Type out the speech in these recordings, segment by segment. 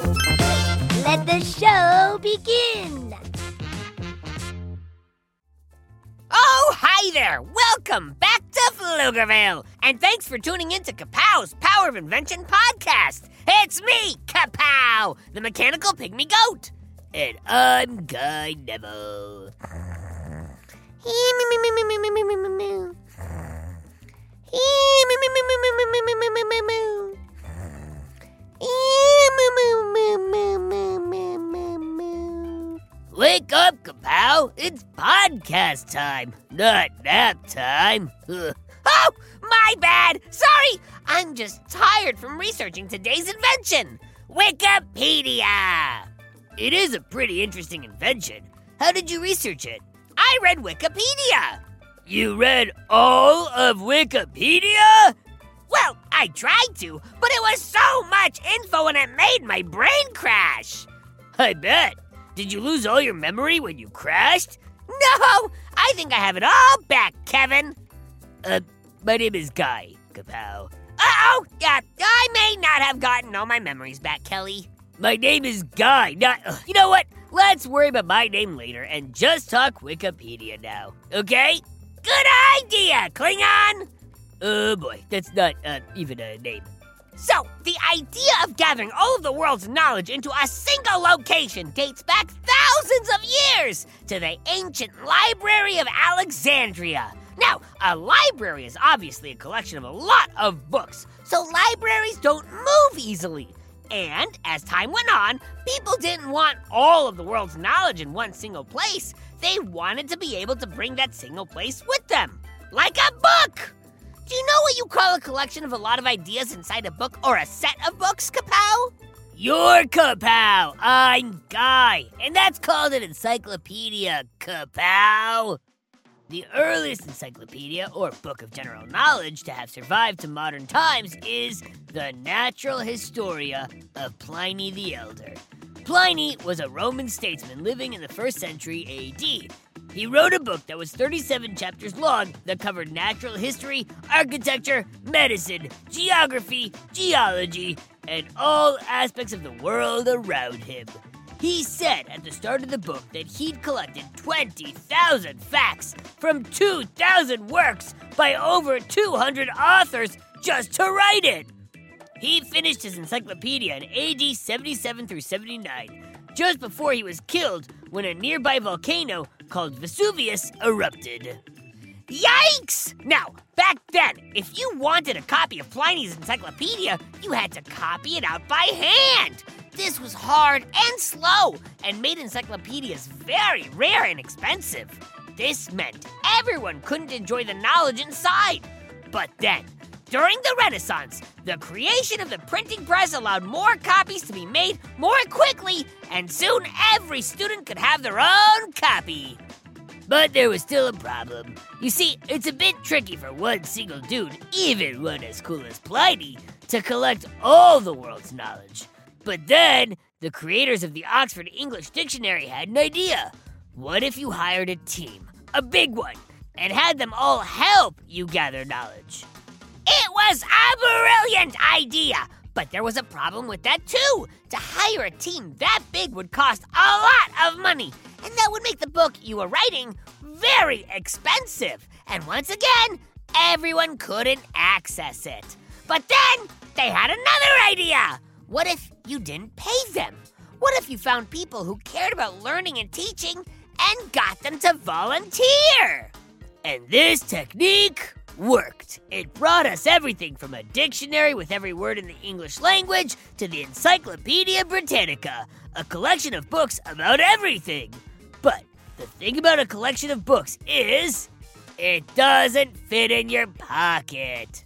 Let the show begin. Oh, hi there. Welcome back to Pflugerville. And thanks for tuning in to Kapow's Power of Invention podcast. It's me, Kapow, the mechanical pygmy goat. And I'm Guy Neville. Podcast time, not nap time. Oh, my bad. Sorry. I'm just tired from researching today's invention Wikipedia. It is a pretty interesting invention. How did you research it? I read Wikipedia. You read all of Wikipedia? Well, I tried to, but it was so much info and it made my brain crash. I bet. Did you lose all your memory when you crashed? No, I think I have it all back, Kevin. Uh, my name is Guy, Kapow. Uh-oh, yeah, I may not have gotten all my memories back, Kelly. My name is Guy, not... ugh, you know what? Let's worry about my name later and just talk Wikipedia now, okay? Good idea, Klingon! Oh boy, that's not uh, even a name. So, the idea of gathering all of the world's knowledge into a single location dates back thousands of years to the ancient Library of Alexandria. Now, a library is obviously a collection of a lot of books, so libraries don't move easily. And as time went on, people didn't want all of the world's knowledge in one single place. They wanted to be able to bring that single place with them, like a book. Do you know what you call a collection of a lot of ideas inside a book or a set of books, Kapow? You're Kapow. I'm Guy. And that's called an encyclopedia, Kapow. The earliest encyclopedia, or book of general knowledge, to have survived to modern times is the Naturalis Historia of Pliny the Elder. Pliny was a Roman statesman living in the first century AD. He wrote a book that was 37 chapters long that covered natural history, architecture, medicine, geography, geology, and all aspects of the world around him. He said at the start of the book that he'd collected 20,000 facts from 2,000 works by over 200 authors just to write it. He finished his encyclopedia in AD 77 through 79, just before he was killed when a nearby volcano called Vesuvius erupted. Yikes! Now, back then, if you wanted a copy of Pliny's encyclopedia, you had to copy it out by hand. This was hard and slow and made encyclopedias very rare and expensive. This meant everyone couldn't enjoy the knowledge inside. But then, during the Renaissance, the creation of the printing press allowed more copies to be made more quickly, and soon every student could have their own copy. But there was still a problem. You see, it's a bit tricky for one single dude, even one as cool as Pliny, to collect all the world's knowledge. But then, the creators of the Oxford English Dictionary had an idea. What if you hired a team, a big one, and had them all help you gather knowledge? Was a brilliant idea, but there was a problem with that too. To hire a team that big would cost a lot of money, and that would make the book you were writing very expensive. And once again, everyone couldn't access it. But then they had another idea. What if you didn't pay them? What if you found people who cared about learning and teaching and got them to volunteer? And this technique worked. It brought us everything from a dictionary with every word in the English language to the Encyclopedia Britannica, a collection of books about everything. But the thing about a collection of books is it doesn't fit in your pocket.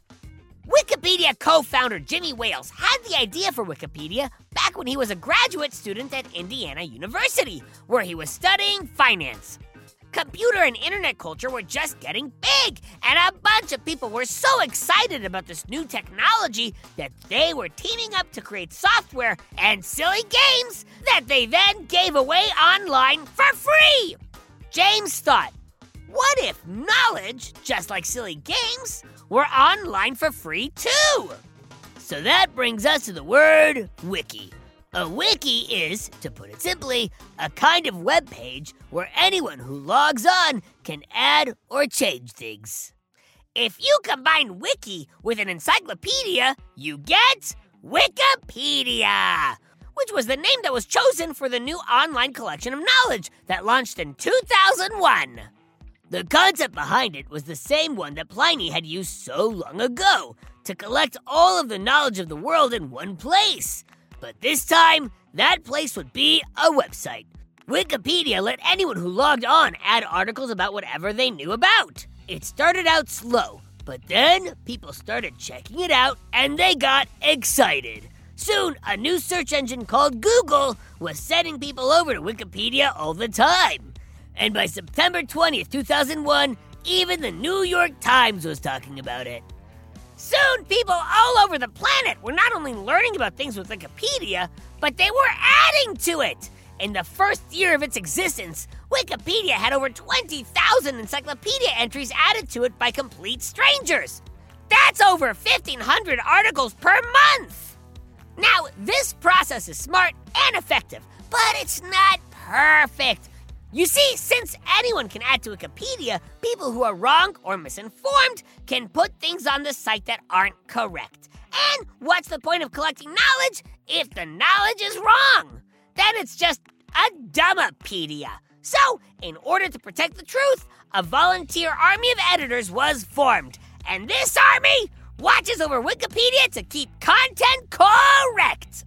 Wikipedia co founder Jimmy Wales had the idea for Wikipedia back when he was a graduate student at Indiana University, where he was studying finance. Computer and internet culture were just getting big, and a bunch of people were so excited about this new technology that they were teaming up to create software and silly games that they then gave away online for free. James thought, what if knowledge, just like silly games, were online for free too? So that brings us to the word wiki. A wiki is, to put it simply, a kind of web page where anyone who logs on can add or change things. If you combine wiki with an encyclopedia, you get Wikipedia, which was the name that was chosen for the new online collection of knowledge that launched in 2001. The concept behind it was the same one that Pliny had used so long ago to collect all of the knowledge of the world in one place. But this time, that place would be a website. Wikipedia let anyone who logged on add articles about whatever they knew about. It started out slow, but then people started checking it out and they got excited. Soon, a new search engine called Google was sending people over to Wikipedia all the time. And by September 20th, 2001, even the New York Times was talking about it. Soon, people all over the planet were not only learning about things with Wikipedia, but they were adding to it. In the first year of its existence, Wikipedia had over 20,000 encyclopedia entries added to it by complete strangers. That's over 1,500 articles per month! Now, this process is smart and effective, but it's not perfect. You see, since anyone can add to Wikipedia, people who are wrong or misinformed can put things on the site that aren't correct. And what's the point of collecting knowledge if the knowledge is wrong? Then it's just a dummopedia. So, in order to protect the truth, a volunteer army of editors was formed. And this army watches over Wikipedia to keep content correct.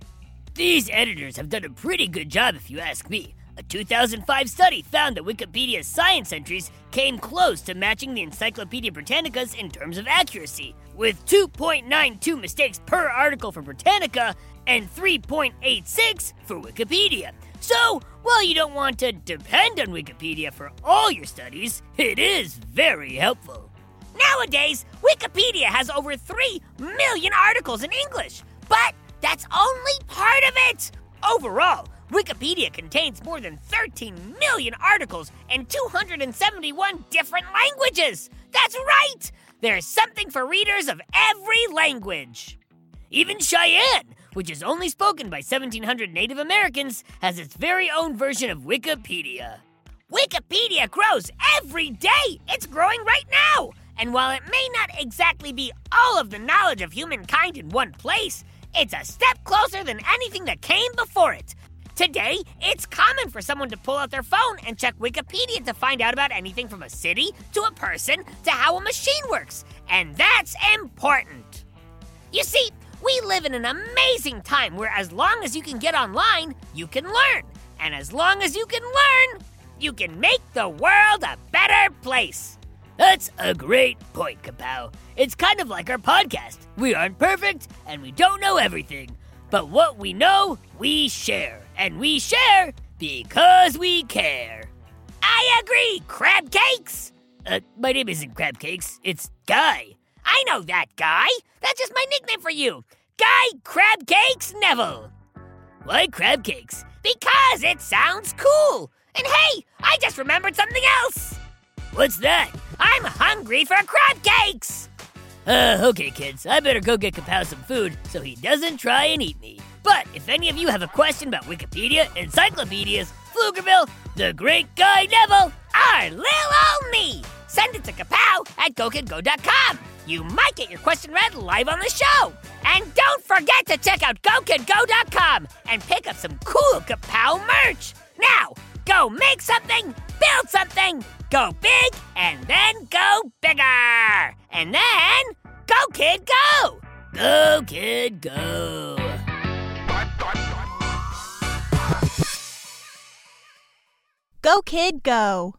These editors have done a pretty good job, if you ask me. A 2005 study found that Wikipedia's science entries came close to matching the Encyclopedia Britannica's in terms of accuracy, with 2.92 mistakes per article for Britannica and 3.86 for Wikipedia. So, while you don't want to depend on Wikipedia for all your studies, it is very helpful. Nowadays, Wikipedia has over 3 million articles in English, but that's only part of it. Overall, Wikipedia contains more than 13 million articles in 271 different languages. That's right! There's something for readers of every language. Even Cheyenne, which is only spoken by 1,700 Native Americans, has its very own version of Wikipedia. Wikipedia grows every day! It's growing right now! And while it may not exactly be all of the knowledge of humankind in one place, it's a step closer than anything that came before it. Today, it's common for someone to pull out their phone and check Wikipedia to find out about anything from a city to a person to how a machine works. And that's important. You see, we live in an amazing time where as long as you can get online, you can learn. And as long as you can learn, you can make the world a better place. That's a great point, Kapow. It's kind of like our podcast. We aren't perfect and we don't know everything. But what we know, we share. And we share because we care. I agree, crab cakes! Uh, my name isn't Crab Cakes, it's Guy. I know that, Guy. That's just my nickname for you. Guy Crab Cakes Neville. Why Crab Cakes? Because it sounds cool. And hey, I just remembered something else. What's that? I'm hungry for crab cakes! Uh, okay, kids, I better go get Kapow some food so he doesn't try and eat me. But if any of you have a question about Wikipedia, encyclopedias, Pflugerville, the great guy Neville, or Lil Ol' Me, send it to kapow at gokidgo.com. You might get your question read live on the show. And don't forget to check out gokidgo.com and pick up some cool Kapow merch. Now, go make something, build something, go big, and then go bigger. And then, go kid go! Go kid go! Go, kid, go.